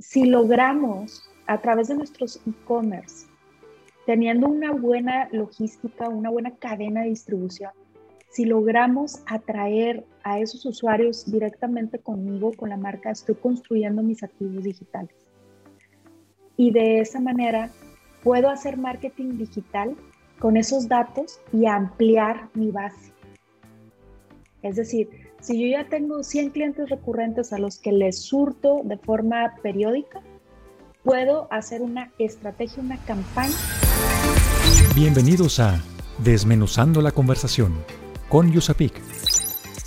si logramos a través de nuestros e-commerce, teniendo una buena logística, una buena cadena de distribución, si logramos atraer a esos usuarios directamente conmigo, con la marca, estoy construyendo mis activos digitales. Y de esa manera puedo hacer marketing digital con esos datos y ampliar mi base. Es decir, si yo ya tengo 100 clientes recurrentes a los que les surto de forma periódica, puedo hacer una estrategia, una campaña. Bienvenidos a Desmenuzando la conversación con Yusapik,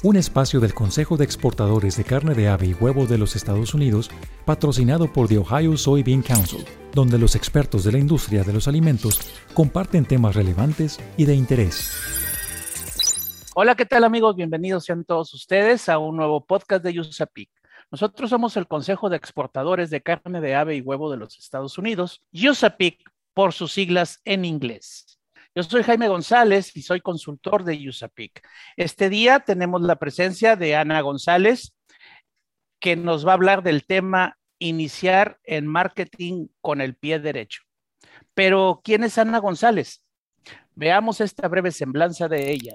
un espacio del Consejo de Exportadores de Carne de Ave y Huevo de los Estados Unidos, patrocinado por The Ohio Soybean Council, donde los expertos de la industria de los alimentos comparten temas relevantes y de interés. Hola, ¿qué tal amigos? Bienvenidos sean todos ustedes a un nuevo podcast de Yusapik. Nosotros somos el Consejo de Exportadores de Carne de Ave y Huevo de los Estados Unidos, USAPIC por sus siglas en inglés. Yo soy Jaime González y soy consultor de USAPIC. Este día tenemos la presencia de Ana González, que nos va a hablar del tema iniciar en marketing con el pie derecho. Pero, ¿quién es Ana González? Veamos esta breve semblanza de ella.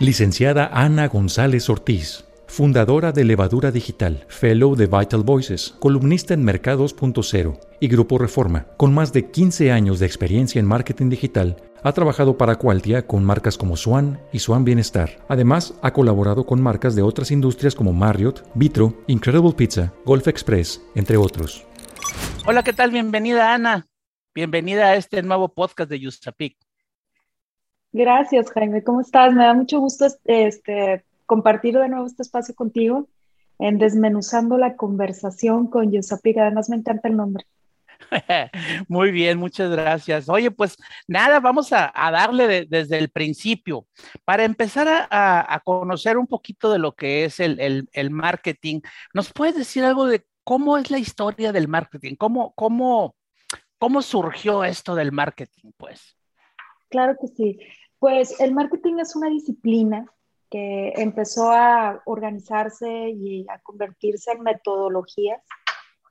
Licenciada Ana González Ortiz, fundadora de Levadura Digital, fellow de Vital Voices, columnista en Mercados.0 y Grupo Reforma. Con más de 15 años de experiencia en marketing digital, ha trabajado para Qualtia con marcas como Swan y Swan Bienestar. Además, ha colaborado con marcas de otras industrias como Marriott, Vitro, Incredible Pizza, Golf Express, entre otros. Hola, ¿qué tal? Bienvenida, Ana. Bienvenida a este nuevo podcast de Yusapic. Gracias, Jaime. ¿Cómo estás? Me da mucho gusto este, compartir de nuevo este espacio contigo en Desmenuzando la Conversación con Yosapiga. Además, me encanta el nombre. Muy bien, muchas gracias. Oye, pues nada, vamos a, darle desde el principio. Para empezar a, conocer un poquito de lo que es el, marketing, ¿nos puedes decir algo de cómo es la historia del marketing? ¿Cómo, cómo, cómo surgió esto del marketing, pues? Claro que sí. Pues el marketing es una disciplina que empezó a organizarse y a convertirse en metodologías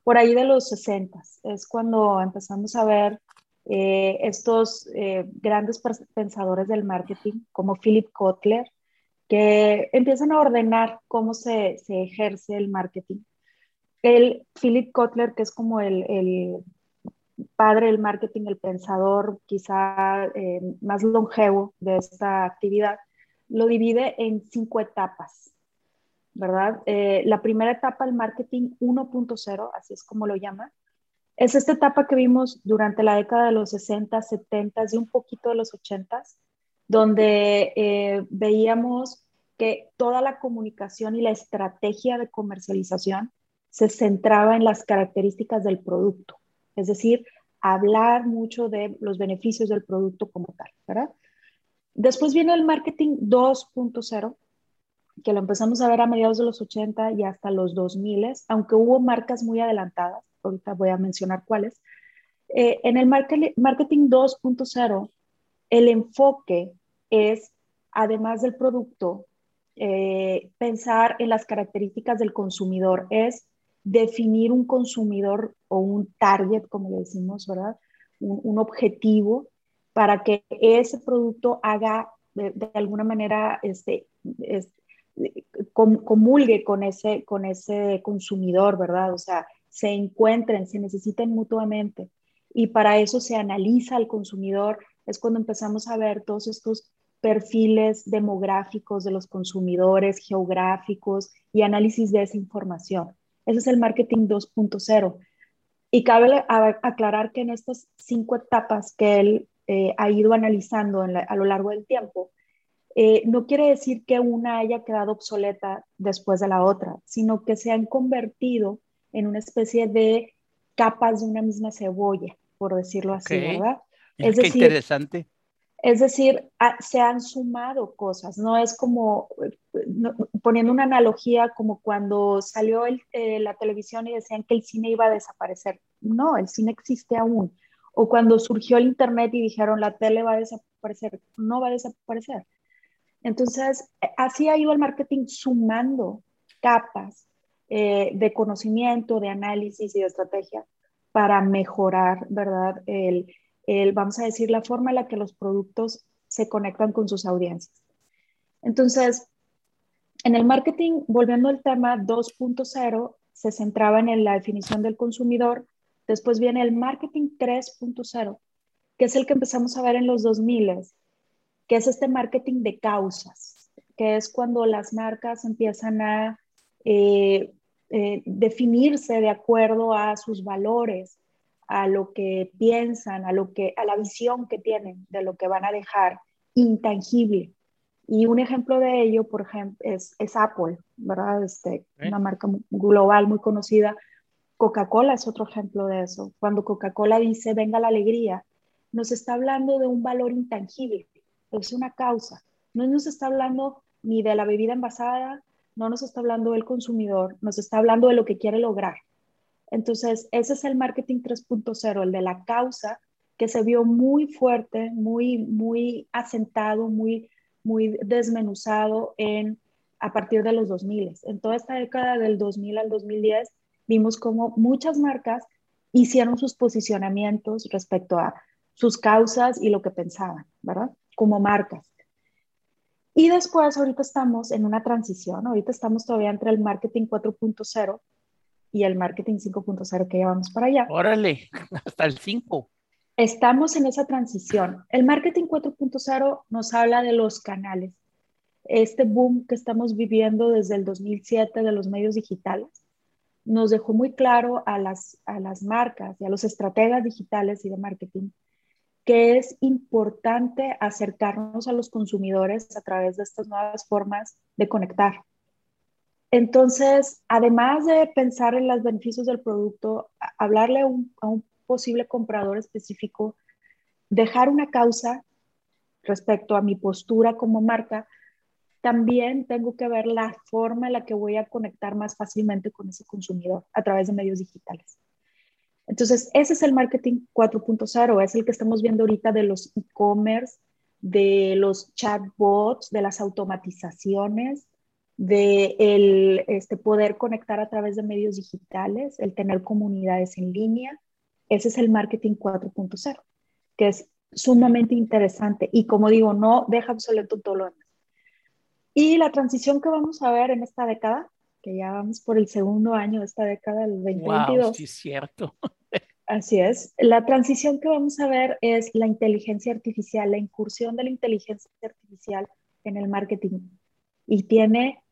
por ahí de los 60. Es cuando empezamos a ver eh, estos eh, grandes pensadores del marketing, como Philip Kotler, que empiezan a ordenar cómo se, ejerce el marketing. El Philip Kotler, que es como el padre del marketing, el pensador quizá eh, más longevo de esta actividad, lo divide en cinco etapas, ¿verdad? Eh, la primera etapa, el marketing 1.0, así es como lo llama, es esta etapa que vimos durante la década de los 60, 70 y un poquito de los 80, donde eh, veíamos que toda la comunicación y la estrategia de comercialización se centraba en las características del producto, es decir, hablar mucho de los beneficios del producto como tal, ¿verdad? Después viene el marketing 2.0, que lo empezamos a ver a mediados de los 80 y hasta los 2000, aunque hubo marcas muy adelantadas, ahorita voy a mencionar cuáles. Eh, en el marketing 2.0, el enfoque es, además del producto, eh, pensar en las características del consumidor, es definir un consumidor o un target, como le decimos, ¿verdad? un objetivo para que ese producto haga de, alguna manera, este, comulgue con ese, con ese consumidor, ¿verdad? O sea, se encuentren, se necesiten mutuamente. Y para eso se analiza al consumidor. Es cuando empezamos a ver todos estos perfiles demográficos de los consumidores, geográficos y análisis de esa información. Ese es el marketing 2.0. Y cabe aclarar que en estas cinco etapas que él eh, ha ido analizando a lo largo del tiempo, eh, no quiere decir que una haya quedado obsoleta después de la otra, sino que se han convertido en una especie de capas de una misma cebolla, por decirlo así, ¿verdad? Es decir, interesante. Es decir, se han sumado cosas, no es como, poniendo una analogía como cuando salió eh, la televisión y decían que el cine iba a desaparecer. No, el cine existe aún o cuando surgió el Internet y dijeron la tele va a desaparecer, no va a desaparecer. Entonces, así ha ido el marketing sumando capas eh, de conocimiento, de análisis y de estrategia para mejorar, ¿verdad? El, el, vamos a decir, la forma en la que los productos se conectan con sus audiencias. Entonces, en el marketing, volviendo al tema 2.0, se centraba en la definición del consumidor. Después viene el marketing 3.0, que es el que empezamos a ver en los 2000, que es este marketing de causas, que es cuando las marcas empiezan a eh, eh, definirse de acuerdo a sus valores, a lo que piensan, a, lo que, a la visión que tienen de lo que van a dejar intangible. Y un ejemplo de ello, por ejemplo, es, es Apple, ¿verdad? Este, Una marca global muy conocida. Coca-Cola es otro ejemplo de eso. Cuando Coca-Cola dice, venga la alegría, nos está hablando de un valor intangible, es una causa. No nos está hablando ni de la bebida envasada, no nos está hablando del consumidor, nos está hablando de lo que quiere lograr. Entonces, ese es el marketing 3.0, el de la causa, que se vio muy fuerte, muy, muy asentado, muy, muy desmenuzado en, a partir de los 2000. En toda esta década del 2000 al 2010, vimos como muchas marcas hicieron sus posicionamientos respecto a sus causas y lo que pensaban, ¿verdad? Como marcas. Y después, ahorita estamos en una transición, ahorita estamos todavía entre el marketing 4.0 y el marketing 5.0 que llevamos para allá. Órale, hasta el 5. Estamos en esa transición. El marketing 4.0 nos habla de los canales. Este boom que estamos viviendo desde el 2007 de los medios digitales nos dejó muy claro a las, a las marcas y a los estrategas digitales y de marketing que es importante acercarnos a los consumidores a través de estas nuevas formas de conectar. Entonces, además de pensar en los beneficios del producto, hablarle a un, posible comprador específico, dejar una causa respecto a mi postura como marca, también tengo que ver la forma en la que voy a conectar más fácilmente con ese consumidor a través de medios digitales. Entonces, ese es el marketing 4.0, es el que estamos viendo ahorita de los e-commerce, de los chatbots, de las automatizaciones, de el, este, poder conectar a través de medios digitales, el tener comunidades en línea. Ese es el marketing 4.0, que es sumamente interesante y como digo, no deja obsoleto todo lo demás. Y la transición que vamos a ver en esta década que ya vamos por el segundo año de esta década, del 2022. Wow, sí, es cierto. Así es. La transición que vamos a ver es la inteligencia artificial, la incursión de la inteligencia artificial en el marketing. Y tiene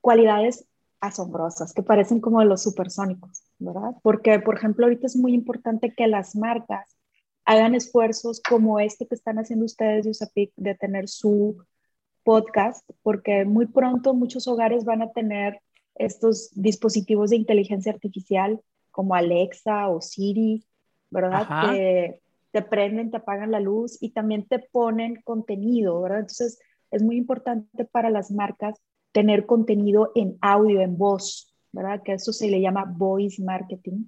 cualidades asombrosas que parecen como los supersónicos, ¿verdad? Porque, por ejemplo, ahorita es muy importante que las marcas hagan esfuerzos como este que están haciendo ustedes de USAPIC, de tener su podcast, porque muy pronto muchos hogares van a tener estos dispositivos de inteligencia artificial como Alexa o Siri, ¿verdad? Que te prenden, te apagan la luz y también te ponen contenido, ¿verdad? Entonces es muy importante para las marcas tener contenido en audio, en voz, ¿verdad? Que eso se le llama voice marketing.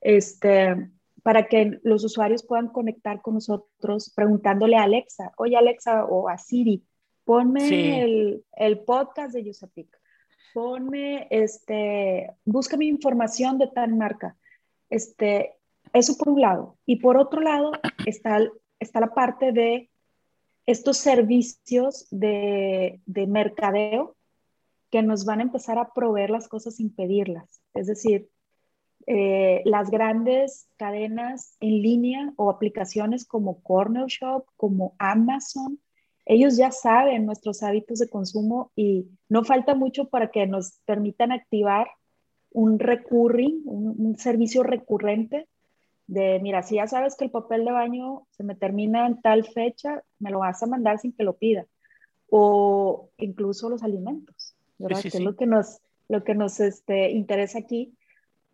Este, para que los usuarios puedan conectar con nosotros preguntándole a Alexa, oye Alexa o a Siri, Ponme el, el, podcast de Yusapic. Ponme, este, búscame información de tal marca. Este, eso por un lado. Y por otro lado está, está la parte de estos servicios de, de mercadeo que nos van a empezar a proveer las cosas sin pedirlas. Es decir, eh, las grandes cadenas en línea o aplicaciones como Corner Shop, como Amazon, ellos ya saben nuestros hábitos de consumo y no falta mucho para que nos permitan activar un recurring, un, servicio recurrente de, mira, si ya sabes que el papel de baño se me termina en tal fecha, me lo vas a mandar sin que lo pida. O incluso los alimentos, ¿verdad? que es lo que nos, lo que nos este, interesa aquí.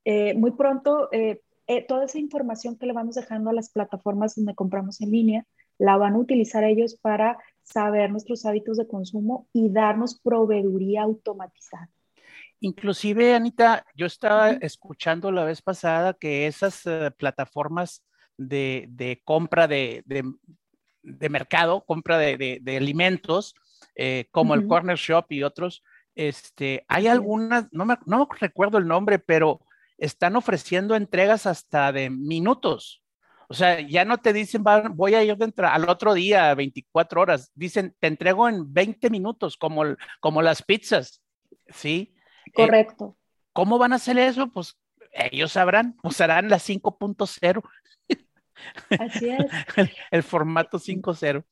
Eh, muy pronto, eh, eh, toda esa información que le vamos dejando a las plataformas donde compramos en línea, la van a utilizar ellos para saber nuestros hábitos de consumo y darnos proveeduría automatizada. Inclusive, Anita, yo estaba escuchando la vez pasada que esas plataformas de, compra de, mercado, compra de, alimentos, eh, como el Corner Shop y otros, este, hay algunas, no me, no recuerdo el nombre, pero están ofreciendo entregas hasta de minutos. O sea, ya no te dicen, voy a ir dentro, al otro día, 24 horas. Dicen, te entrego en 20 minutos, como, como las pizzas. ¿Sí? Eh, Correcto. ¿Cómo van a hacer eso? Pues ellos sabrán, usarán la 5.0. Así es. el, formato 5.0.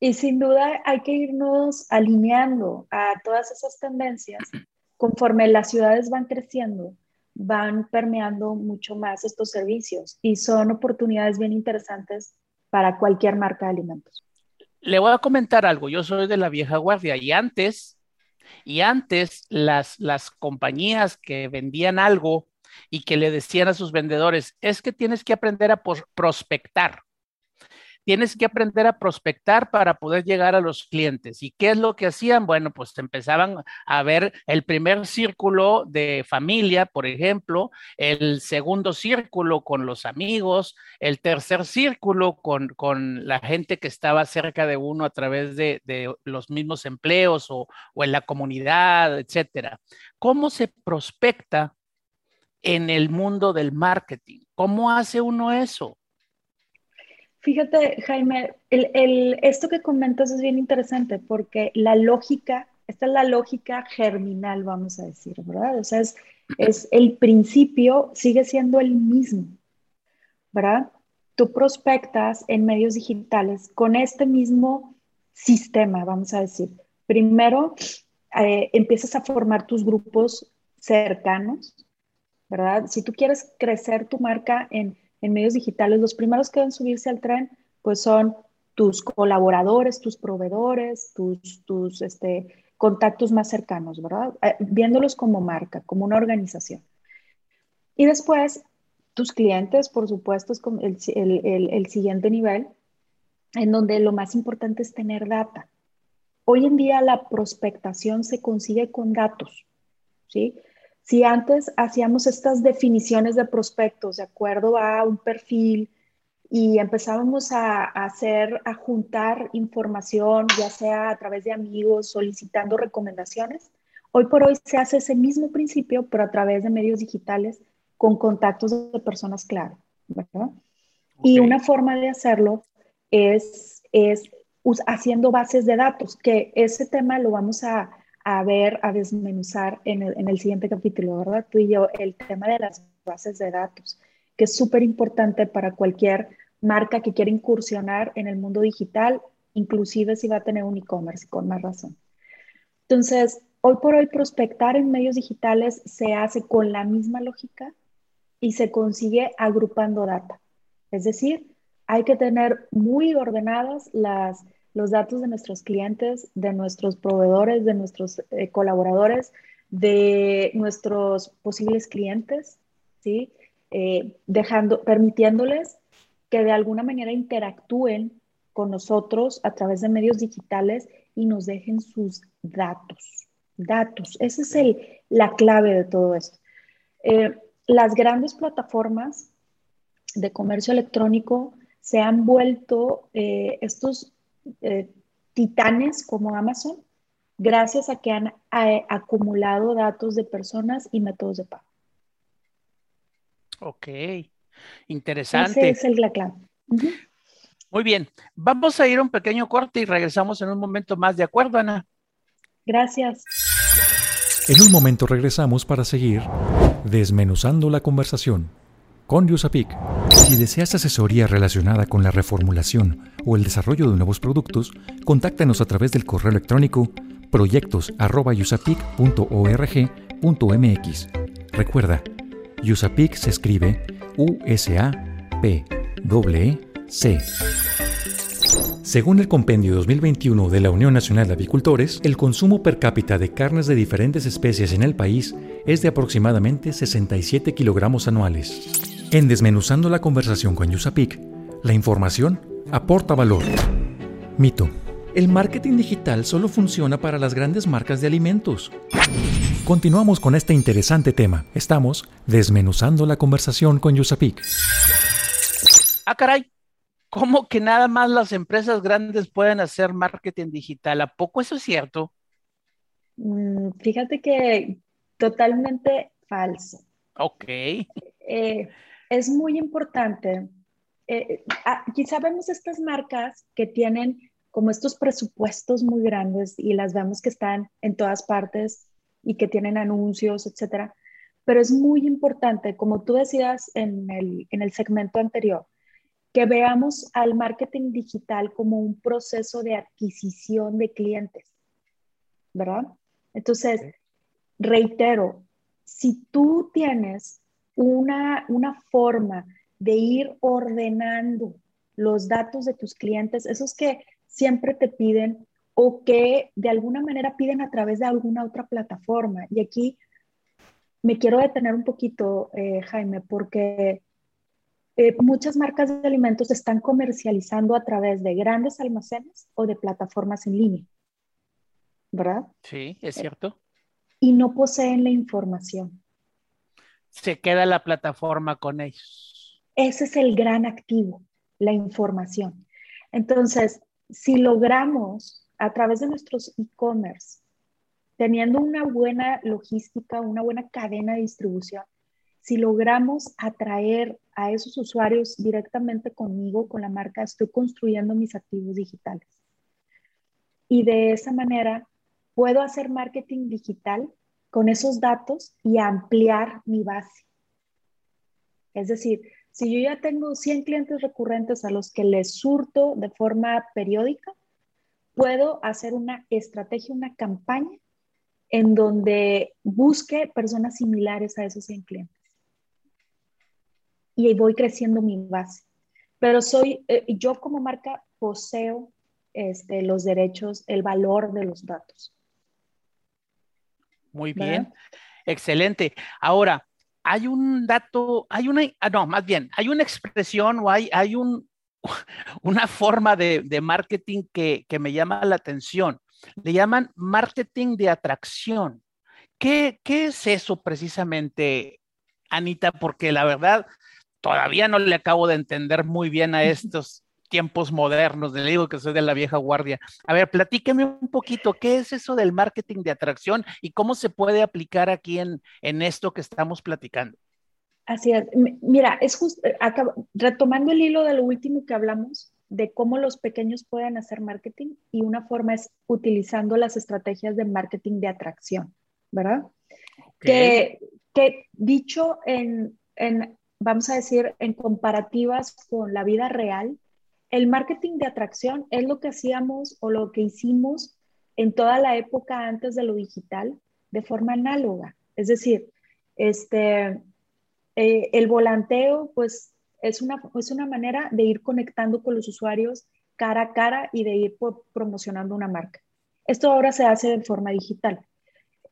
Y sin duda hay que irnos alineando a todas esas tendencias conforme las ciudades van creciendo van permeando mucho más estos servicios y son oportunidades bien interesantes para cualquier marca de alimentos. Le voy a comentar algo, yo soy de la vieja guardia y antes, y antes las, las compañías que vendían algo y que le decían a sus vendedores, es que tienes que aprender a prospectar tienes que aprender a prospectar para poder llegar a los clientes. ¿Y qué es lo que hacían? Bueno, pues empezaban a ver el primer círculo de familia, por ejemplo, el segundo círculo con los amigos, el tercer círculo con, la gente que estaba cerca de uno a través de, los mismos empleos o, o en la comunidad, etcétera. ¿Cómo se prospecta en el mundo del marketing? ¿Cómo hace uno eso? Fíjate, Jaime, esto que comentas es bien interesante porque la lógica, esta es la lógica germinal, vamos a decir, ¿verdad? O sea, es, es el principio, sigue siendo el mismo, ¿verdad? Tú prospectas en medios digitales con este mismo sistema, vamos a decir. Primero, eh, empiezas a formar tus grupos cercanos, ¿verdad? Si tú quieres crecer tu marca en en medios digitales, los primeros que deben subirse al tren, pues son tus colaboradores, tus proveedores, tus, tus este, contactos más cercanos, ¿verdad? Eh, viéndolos como marca, como una organización. Y después, tus clientes, por supuesto, es el, el, el siguiente nivel, en donde lo más importante es tener data. Hoy en día la prospectación se consigue con datos, ¿sí? Si antes hacíamos estas definiciones de prospectos de acuerdo a un perfil y empezábamos a, hacer, a juntar información, ya sea a través de amigos, solicitando recomendaciones, hoy por hoy se hace ese mismo principio, pero a través de medios digitales con contactos de personas clave, ¿verdad? Y una forma de hacerlo es, es haciendo bases de datos, que ese tema lo vamos a, a ver, a desmenuzar en el, siguiente capítulo, ¿verdad? Tú y yo, el tema de las bases de datos, que es súper importante para cualquier marca que quiera incursionar en el mundo digital, inclusive si va a tener un e-commerce, con más razón. Entonces, hoy por hoy prospectar en medios digitales se hace con la misma lógica y se consigue agrupando data. Es decir, hay que tener muy ordenadas las los datos de nuestros clientes, de nuestros proveedores, de nuestros eh, colaboradores, de nuestros posibles clientes, ¿sí? Eh, dejando, permitiéndoles que de alguna manera interactúen con nosotros a través de medios digitales y nos dejen sus datos. Datos, esa es el, la clave de todo esto. Eh, las grandes plataformas de comercio electrónico se han vuelto estos eh, titanes como Amazon gracias a que han eh, acumulado datos de personas y métodos de pago. Ok, interesante. Ese es el clave. Muy bien, vamos a ir a un pequeño corte y regresamos en un momento más, ¿de acuerdo, Ana? Gracias. En un momento regresamos para seguir desmenuzando la conversación con Yusapik. Si deseas asesoría relacionada con la reformulación o el desarrollo de nuevos productos, contáctanos a través del correo electrónico proyectos@usapic.org.mx. Recuerda, Usapic se escribe U S A P E C. Según el compendio 2021 de la Unión Nacional de Avicultores, el consumo per cápita de carnes de diferentes especies en el país es de aproximadamente 67 kilogramos anuales. En Desmenuzando la conversación con Yusapik, la información aporta valor. Mito. El marketing digital solo funciona para las grandes marcas de alimentos. Continuamos con este interesante tema. Estamos desmenuzando la conversación con Yusapik. Ah, caray. ¿Cómo que nada más las empresas grandes pueden hacer marketing digital? ¿A poco eso es cierto? Mm, fíjate que totalmente falso. Ok. Eh, es muy importante. Eh, ah, quizá vemos estas marcas que tienen como estos presupuestos muy grandes y las vemos que están en todas partes y que tienen anuncios, etcétera. Pero es muy importante, como tú decías en el, en el segmento anterior, que veamos al marketing digital como un proceso de adquisición de clientes, ¿verdad? Entonces, reitero, si tú tienes una, una forma de ir ordenando los datos de tus clientes, esos que siempre te piden o que de alguna manera piden a través de alguna otra plataforma. Y aquí me quiero detener un poquito, eh, Jaime, porque eh, muchas marcas de alimentos están comercializando a través de grandes almacenes o de plataformas en línea, ¿verdad? Sí, es cierto. Y no poseen la información. Se queda la plataforma con ellos. Ese es el gran activo, la información. Entonces, si logramos a través de nuestros e-commerce, teniendo una buena logística, una buena cadena de distribución, si logramos atraer a esos usuarios directamente conmigo, con la marca, estoy construyendo mis activos digitales. Y de esa manera puedo hacer marketing digital con esos datos y ampliar mi base. Es decir, si yo ya tengo 100 clientes recurrentes a los que les surto de forma periódica, puedo hacer una estrategia, una campaña en donde busque personas similares a esos 100 clientes. Y voy creciendo mi base. Pero soy, eh, yo como marca poseo este, los derechos, el valor de los datos. Muy bien, excelente. Ahora, hay un dato, hay una, ah, no, más bien, hay una expresión o hay, hay un, una forma de, marketing que, me llama la atención. Le llaman marketing de atracción. ¿Qué, ¿Qué es eso precisamente, Anita? Porque la verdad, todavía no le acabo de entender muy bien a estos tiempos modernos, le digo que soy de la vieja guardia. A ver, platíqueme un poquito, ¿qué es eso del marketing de atracción y cómo se puede aplicar aquí en, en esto que estamos platicando? Así es. Mira, es justo, eh, retomando el hilo de lo último que hablamos, de cómo los pequeños pueden hacer marketing y una forma es utilizando las estrategias de marketing de atracción, ¿verdad? Que, que dicho en, en, vamos a decir, en comparativas con la vida real, el marketing de atracción es lo que hacíamos o lo que hicimos en toda la época antes de lo digital de forma análoga. Es decir, este, eh, el volanteo, pues es una, es una manera de ir conectando con los usuarios cara a cara y de ir promocionando una marca. Esto ahora se hace de forma digital.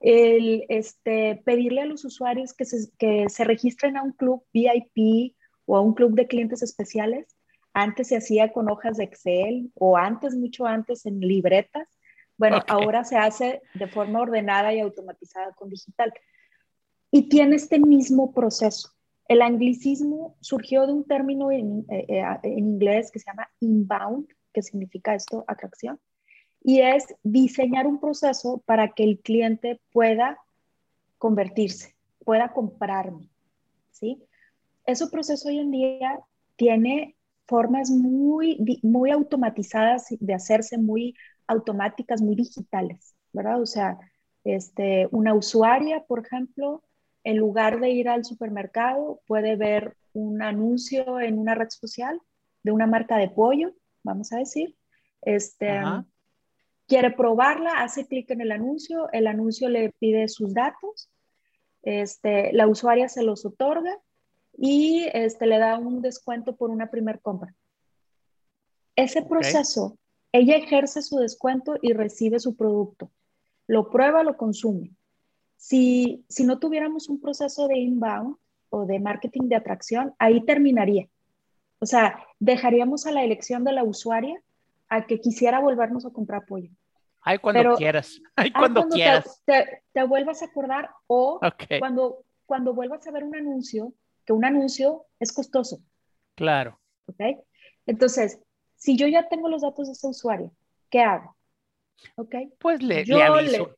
El, este, pedirle a los usuarios que se, que se registren a un club VIP o a un club de clientes especiales antes se hacía con hojas de Excel o antes, mucho antes, en libretas. Bueno, ahora se hace de forma ordenada y automatizada con digital. Y tiene este mismo proceso. El anglicismo surgió de un término en, eh, eh, en inglés que se llama inbound, que significa esto, atracción, y es diseñar un proceso para que el cliente pueda convertirse, pueda comprarme, ¿sí? Ese proceso hoy en día tiene formas muy, muy automatizadas de hacerse, muy automáticas, muy digitales, ¿verdad? O sea, este, una usuaria, por ejemplo, en lugar de ir al supermercado, puede ver un anuncio en una red social de una marca de pollo, vamos a decir. Este, quiere probarla, hace clic en el anuncio, el anuncio le pide sus datos, este, la usuaria se los otorga y este, le da un descuento por una primer compra. Ese proceso, ella ejerce su descuento y recibe su producto. Lo prueba, lo consume. Si, si no tuviéramos un proceso de inbound o de marketing de atracción, ahí terminaría. O sea, dejaríamos a la elección de la usuaria a que quisiera volvernos a comprar pollo. Ay, cuando quieras. Ay, cuando, quieras. Te, te, vuelvas a acordar o cuando, cuando vuelvas a ver un anuncio que un anuncio es costoso. Claro. ¿Ok? Entonces, si yo ya tengo los datos de ese usuario, ¿qué hago? ¿Ok? Pues le, aviso.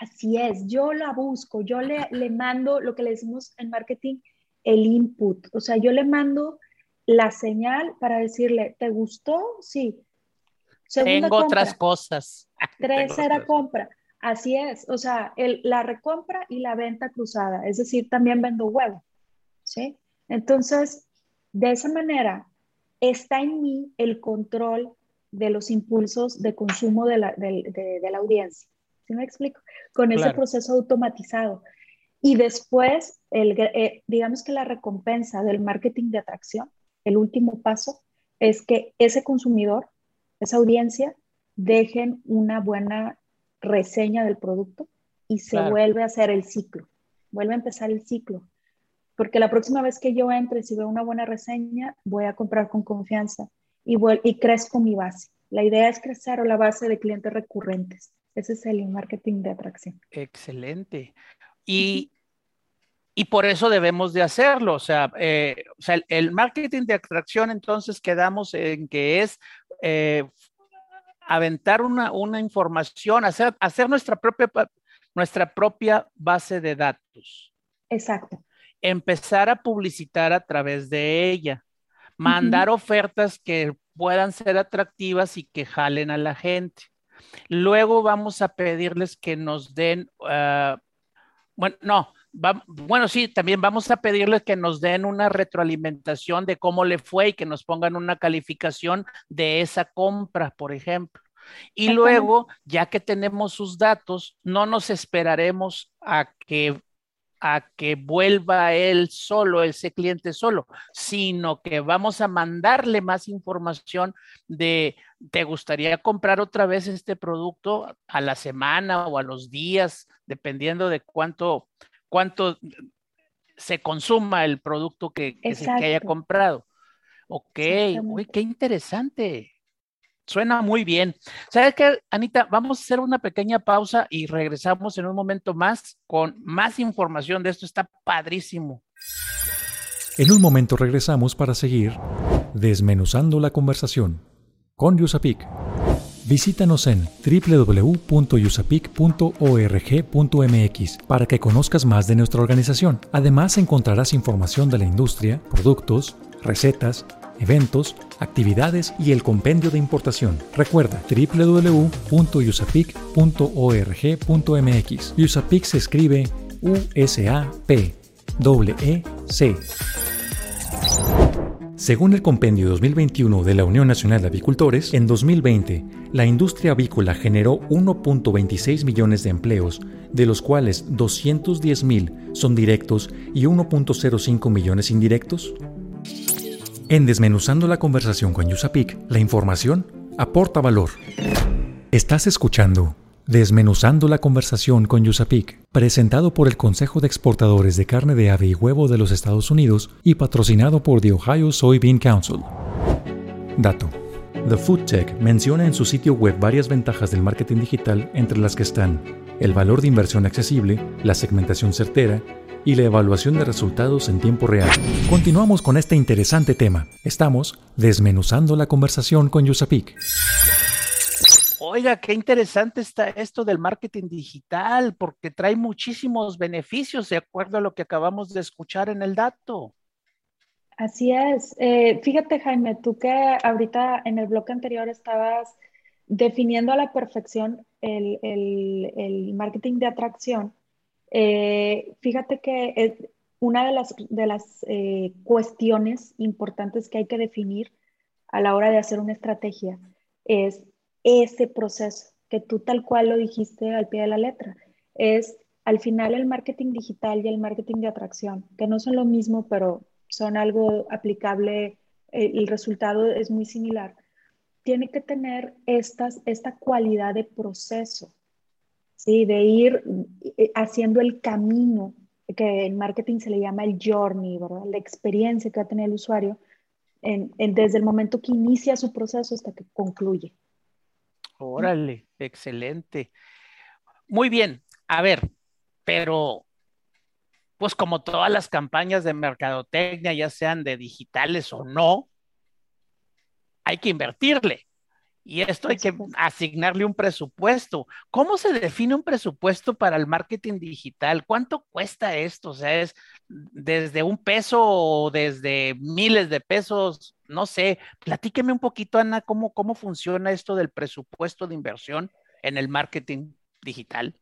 Así es, yo la busco, yo le, le mando lo que le decimos en marketing, el input. O sea, yo le mando la señal para decirle, ¿te gustó? Sí. Tengo otras cosas. Tercera compra. Así es. O sea, el, la recompra y la venta cruzada. Es decir, también vendo huevo. ¿Sí? Entonces, de esa manera, está en mí el control de los impulsos de consumo de la, de, la audiencia. ¿Sí me explico? Con ese proceso automatizado. Y después, el, eh, digamos que la recompensa del marketing de atracción, el último paso, es que ese consumidor, esa audiencia, dejen una buena reseña del producto y se vuelve a hacer el ciclo, vuelve a empezar el ciclo. Porque la próxima vez que yo entre, si veo una buena reseña, voy a comprar con confianza y, y crezco mi base. La idea es crecer la base de clientes recurrentes. Ese es el marketing de atracción. Excelente. Y, y por eso debemos de hacerlo. O sea, eh, o sea el, marketing de atracción entonces quedamos en que es eh, aventar una, una, información, hacer, hacer nuestra, propia, nuestra propia base de datos. Exacto. Empezar a publicitar a través de ella. Mandar ofertas que puedan ser atractivas y que jalen a la gente. Luego vamos a pedirles que nos den, ah, bueno, no, bueno, sí, también vamos a pedirles que nos den una retroalimentación de cómo le fue y que nos pongan una calificación de esa compra, por ejemplo. Y luego, ya que tenemos sus datos, no nos esperaremos a que a que vuelva él solo, ese cliente solo, sino que vamos a mandarle más información de, ¿te gustaría comprar otra vez este producto a la semana o a los días, dependiendo de cuánto, cuánto se consuma el producto que, se, haya comprado? Ok, uy, qué interesante. Suena muy bien. ¿Sabes qué, Anita? Vamos a hacer una pequeña pausa y regresamos en un momento más con más información de esto. Está padrísimo. En un momento regresamos para seguir desmenuzando la conversación con Yusapik. Visítanos en www.usapic.org.mx para que conozcas más de nuestra organización. Además encontrarás información de la industria, productos, recetas, eventos, actividades y el compendio de importación. Recuerda www.usapic.org.mx. USAPIC se escribe U-S-A-P-E-C. Según el compendio 2021 de la Unión Nacional de Avicultores, en 2020, la industria avícola generó 1.26 millones de empleos, de los cuales 210 mil son directos y 1.05 millones indirectos. En Desmenuzando la conversación con Yusapik, la información aporta valor. Estás escuchando Desmenuzando la conversación con Yusapik, presentado por el Consejo de Exportadores de Carne de Ave y Huevo de los Estados Unidos y patrocinado por The Ohio Soybean Council. Dato. The Food Tech menciona en su sitio web varias ventajas del marketing digital entre las que están el valor de inversión accesible, la segmentación certera, y la evaluación de resultados en tiempo real. Continuamos con este interesante tema. Estamos desmenuzando la conversación con Yusapik. Oiga, qué interesante está esto del marketing digital, porque trae muchísimos beneficios de acuerdo a lo que acabamos de escuchar en el dato. Así es. Eh, fíjate, Jaime, tú que ahorita en el bloque anterior estabas definiendo a la perfección el, el marketing de atracción. Eh, fíjate que una de las, de las eh, cuestiones importantes que hay que definir a la hora de hacer una estrategia es ese proceso, que tú tal cual lo dijiste al pie de la letra. Es al final el marketing digital y el marketing de atracción, que no son lo mismo, pero son algo aplicable, eh, el resultado es muy similar. Tiene que tener estas, esta cualidad de proceso, ¿sí? de ir eh, haciendo el camino, que en marketing se le llama el journey, ¿verdad? la experiencia que va a tener el usuario en, desde el momento que inicia su proceso hasta que concluye. Órale, excelente. Muy bien, a ver, pero pues como todas las campañas de mercadotecnia, ya sean de digitales o no, hay que invertirle. Y esto hay que asignarle un presupuesto. ¿Cómo se define un presupuesto para el marketing digital? ¿Cuánto cuesta esto? O sea, es desde un peso o desde miles de pesos, no sé. Platíqueme un poquito, Ana, cómo, cómo funciona esto del presupuesto de inversión en el marketing digital.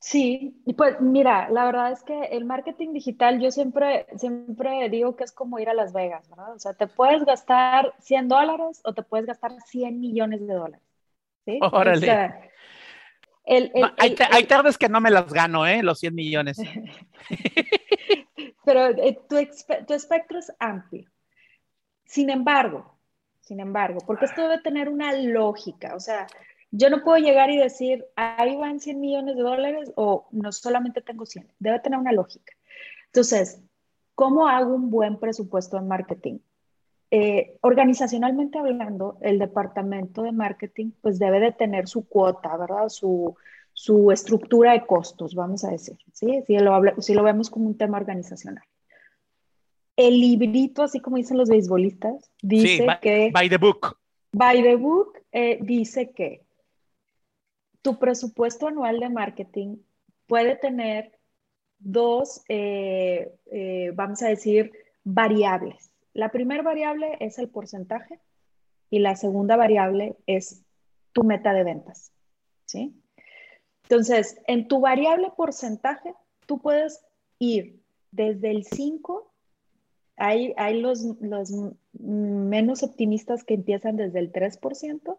Sí, y pues mira, la verdad es que el marketing digital yo siempre, siempre digo que es como ir a Las Vegas, ¿verdad? O sea, te puedes gastar 100 dólares o te puedes gastar 100 millones de dólares. ¿sí? Órale. hay, tardes que no me las gano, ¿eh? Los 100 millones. Pero eh, tu, tu espectro es amplio. Sin embargo, sin embargo, porque esto debe tener una lógica, o sea, yo no puedo llegar y decir, ahí van 100 millones de dólares o no solamente tengo 100. Debe tener una lógica. Entonces, ¿cómo hago un buen presupuesto de marketing? Eh, organizacionalmente hablando, el departamento de marketing pues debe de tener su cuota, ¿verdad? Su, su estructura de costos, vamos a decir, ¿sí? Si lo, si lo vemos como un tema organizacional. El librito, así como dicen los beisbolistas, dice que... By the book. By the book eh, dice que tu presupuesto anual de marketing puede tener dos, eh, eh, vamos a decir, variables. La primera variable es el porcentaje y la segunda variable es tu meta de ventas. ¿sí? Entonces, en tu variable porcentaje, tú puedes ir desde el 5, hay, hay los, los menos optimistas que empiezan desde el 3%,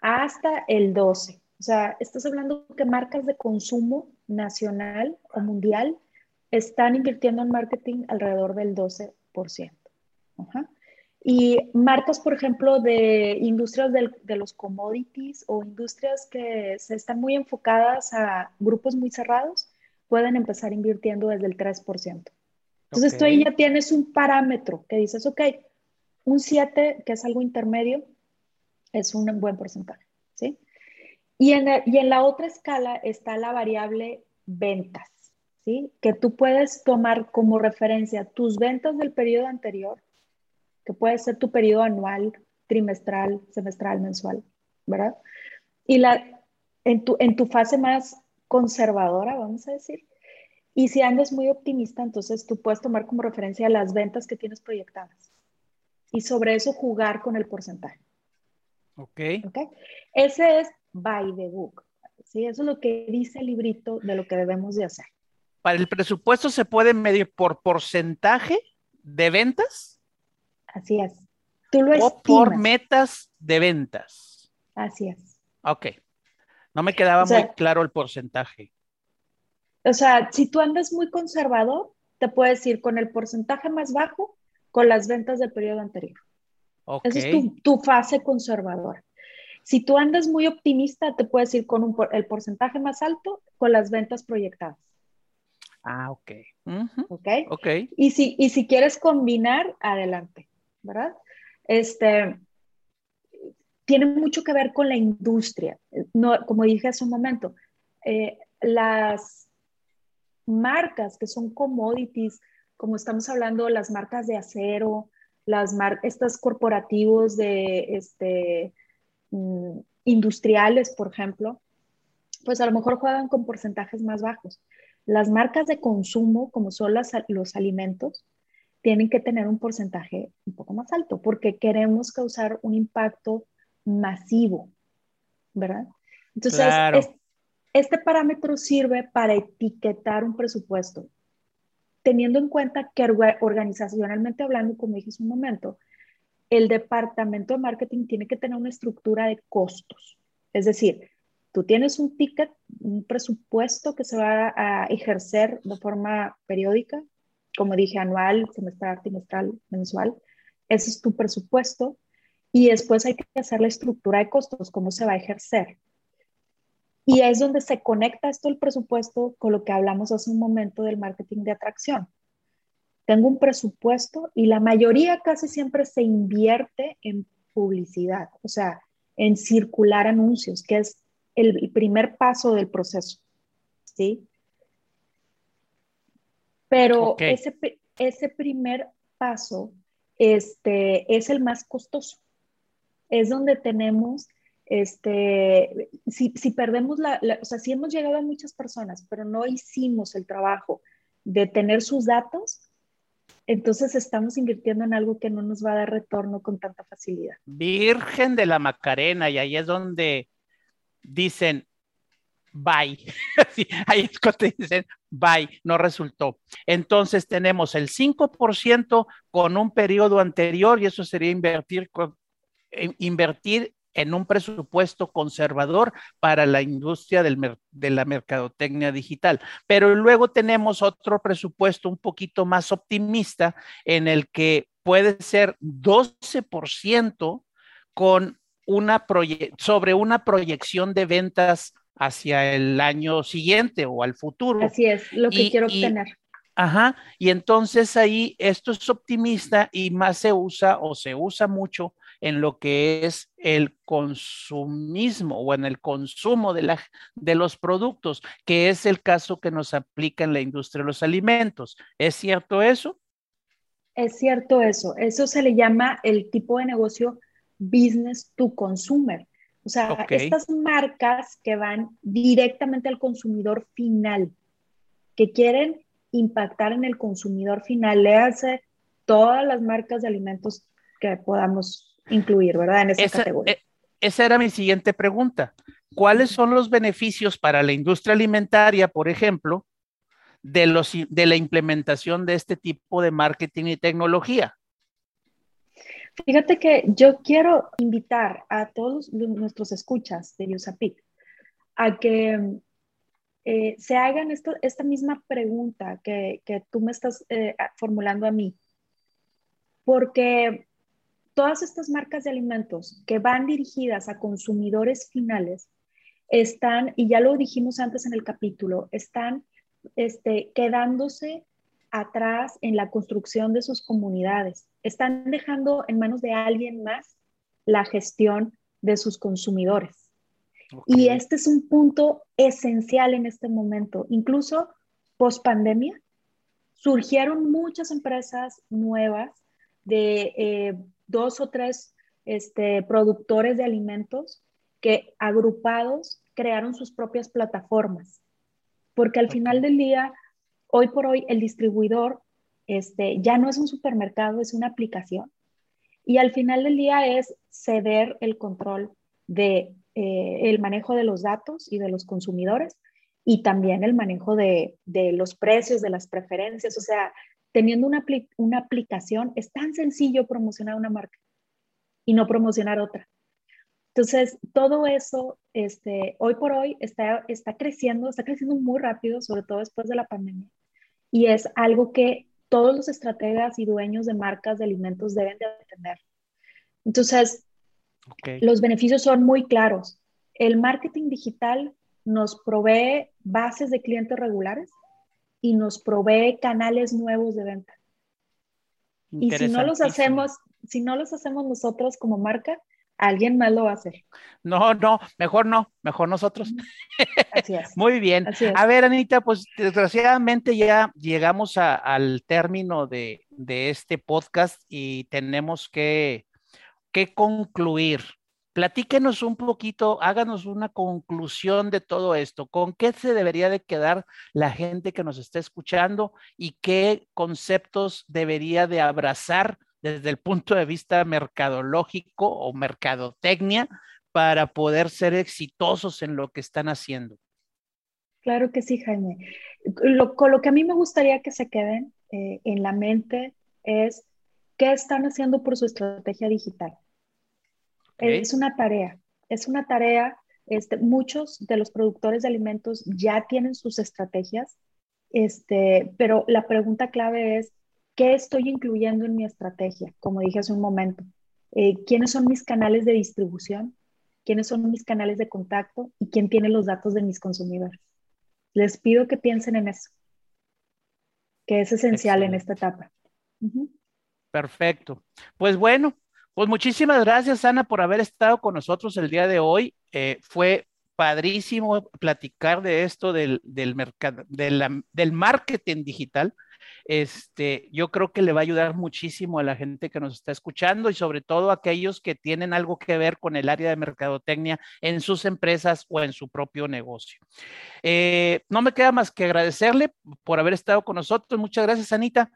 hasta el 12%. O sea, estás hablando que marcas de consumo nacional o mundial están invirtiendo en marketing alrededor del 12%. Y marcas, por ejemplo, de industrias de los commodities o industrias que se están muy enfocadas a grupos muy cerrados, pueden empezar invirtiendo desde el 3%. Entonces tú ahí ya tienes un parámetro que dices, ok, un 7, que es algo intermedio, es un buen porcentaje. ¿sí? Y en, y en la otra escala está la variable ventas, ¿sí? Que tú puedes tomar como referencia tus ventas del periodo anterior, que puede ser tu periodo anual, trimestral, semestral, mensual, ¿verdad? Y la, en, tu, en tu fase más conservadora, vamos a decir. Y si andas muy optimista, entonces tú puedes tomar como referencia las ventas que tienes proyectadas. Y sobre eso jugar con el porcentaje. Ok. okay? Ese es by the book. ¿sí? Eso es lo que dice el librito de lo que debemos de hacer. ¿Para el presupuesto se puede medir por porcentaje de ventas? Así es. Tú lo o por metas de ventas. Así es. Ok. No me quedaba muy claro el porcentaje. O sea, si tú andas muy conservador, te puedes ir con el porcentaje más bajo con las ventas del periodo anterior. Okay. Esa es tu, tu, fase conservadora. Si tú andas muy optimista, te puedes ir con el porcentaje más alto con las ventas proyectadas. Ah, ok. Ok. Ok. Y si, y si quieres combinar, adelante, ¿verdad? Este, tiene mucho que ver con la industria. No, como dije hace un momento, eh, las marcas que son commodities, como estamos hablando, las marcas de acero, las mar estas corporativos de este, Mm, industriales, por ejemplo, pues a lo mejor juegan con porcentajes más bajos. Las marcas de consumo, como son los alimentos, tienen que tener un porcentaje un poco más alto porque queremos causar un impacto masivo, ¿verdad? Entonces, este parámetro sirve para etiquetar un presupuesto, teniendo en cuenta que organizacionalmente hablando, como dije hace un momento, el departamento de marketing tiene que tener una estructura de costos. Es decir, tú tienes un ticket, un presupuesto que se va a ejercer de forma periódica, como dije, anual, semestral, trimestral, mensual. Ese es tu presupuesto. Y después hay que hacer la estructura de costos, cómo se va a ejercer. Y es donde se conecta esto el presupuesto con lo que hablamos hace un momento del marketing de atracción tengo un presupuesto y la mayoría casi siempre se invierte en publicidad, o sea, en circular anuncios, que es el, primer paso del proceso, ¿sí? Pero ese, ese primer paso este, es el más costoso. es donde tenemos, este, si, si perdemos la, o sea, si hemos llegado a muchas personas, pero no hicimos el trabajo de tener sus datos, entonces estamos invirtiendo en algo que no nos va a dar retorno con tanta facilidad. Virgen de la Macarena, y ahí es donde dicen, bye. ahí es cuando dicen, bye, no resultó. Entonces tenemos el 5% con un periodo anterior y eso sería invertir, eh, invertir en un presupuesto conservador para la industria de la mercadotecnia digital. Pero luego tenemos otro presupuesto un poquito más optimista en el que puede ser 12% con una sobre una proyección de ventas hacia el año siguiente o al futuro. Así es, lo que quiero obtener. Ajá, y entonces ahí esto es optimista y más se usa o se usa mucho en lo que es el consumismo o en el consumo de, la, de los productos, que es el caso que nos aplica en la industria de los alimentos. ¿Es cierto eso? Es cierto eso. Eso se le llama el tipo de negocio business to consumer. O sea, estas marcas que van directamente al consumidor final, que quieren impactar en el consumidor final, le hace todas las marcas de alimentos que podamos incluir, ¿verdad? En esa, categoría. Eh, esa era mi siguiente pregunta. ¿Cuáles son los beneficios para la industria alimentaria, por ejemplo, de, los, de la implementación de este tipo de marketing y tecnología? Fíjate que yo quiero invitar a todos nuestros escuchas de USAPIC a que eh, se hagan esta misma pregunta que, tú me estás eh, formulando a mí, porque todas estas marcas de alimentos que van dirigidas a consumidores finales están, y ya lo dijimos antes en el capítulo, están este, quedándose atrás en la construcción de sus comunidades. Están dejando en manos de alguien más la gestión de sus consumidores. Y este es un punto esencial en este momento. Incluso post pandemia, surgieron muchas empresas nuevas de eh, dos o tres este, productores de alimentos que agrupados crearon sus propias plataformas. Porque al final del día, hoy por hoy, el distribuidor este, ya no es un supermercado, es una aplicación. Y al final del día es ceder el control de eh, el manejo de los datos y de los consumidores y también el manejo de, de los precios, de las preferencias. O sea, teniendo una, una aplicación, es tan sencillo promocionar una marca y no promocionar otra. Entonces, todo eso, este, hoy por hoy, está, está creciendo, está creciendo muy rápido, sobre todo después de la pandemia. Y es algo que todos los estrategas y dueños de marcas de alimentos deben de atender. Entonces, los beneficios son muy claros. El marketing digital nos provee bases de clientes regulares y nos provee canales nuevos de venta. Y si no los hacemos, si no los hacemos nosotros como marca, alguien más lo va a hacer. No, no, mejor no, mejor nosotros. Así es. Muy bien. A ver, Anita, pues desgraciadamente ya llegamos al término de, de, este podcast y tenemos que, que concluir. Platíquenos un poquito, háganos una conclusión de todo esto. ¿Con qué se debería de quedar la gente que nos está escuchando y qué conceptos debería de abrazar desde el punto de vista mercadológico o mercadotecnia para poder ser exitosos en lo que están haciendo? Claro que sí, Jaime. con lo que a mí me gustaría que se queden eh, en la mente es qué están haciendo por su estrategia digital. Es una tarea, es una tarea. Este, muchos de los productores de alimentos ya tienen sus estrategias, este, pero la pregunta clave es, ¿qué estoy incluyendo en mi estrategia? Como dije hace un momento, eh, ¿quiénes son mis canales de distribución? ¿Quiénes son mis canales de contacto? ¿Y quién tiene los datos de mis consumidores? Les pido que piensen en eso, que es esencial en esta etapa. Perfecto. Pues bueno, pues muchísimas gracias, Ana, por haber estado con nosotros el día de hoy. Eh, fue padrísimo platicar de esto del, del, mercado, del marketing digital. este, yo creo que le va a ayudar muchísimo a la gente que nos está escuchando y sobre todo a aquellos que tienen algo que ver con el área de mercadotecnia en sus empresas o en su propio negocio. Eh, no me queda más que agradecerle por haber estado con nosotros. Muchas gracias, Anita.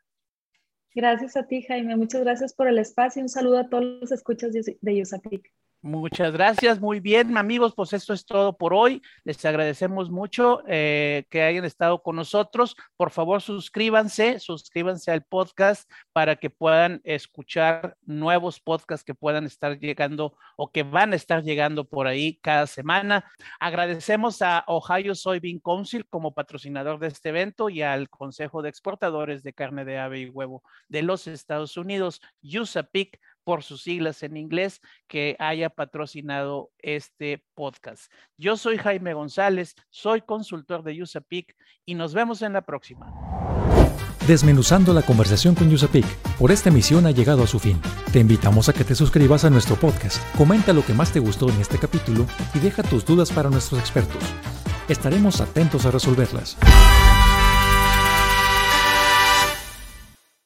Gracias a ti, Jaime. Muchas gracias por el espacio. Un saludo a todos los escuchas de Yusapic. Muchas gracias, muy bien amigos, pues esto es todo por hoy. Les agradecemos mucho eh, que hayan estado con nosotros. Por favor, suscríbanse, suscríbanse al podcast para que puedan escuchar nuevos podcasts que puedan estar llegando o que van a estar llegando por ahí cada semana. Agradecemos a Ohio Soybean Council como patrocinador de este evento y al Consejo de Exportadores de Carne de Ave y Huevo de los Estados Unidos, USAPIC por sus siglas en inglés, que haya patrocinado este podcast. Yo soy Jaime González, soy consultor de USAPIC y nos vemos en la próxima. Desmenuzando la conversación con USAPIC, por esta emisión ha llegado a su fin. Te invitamos a que te suscribas a nuestro podcast, comenta lo que más te gustó en este capítulo y deja tus dudas para nuestros expertos. Estaremos atentos a resolverlas.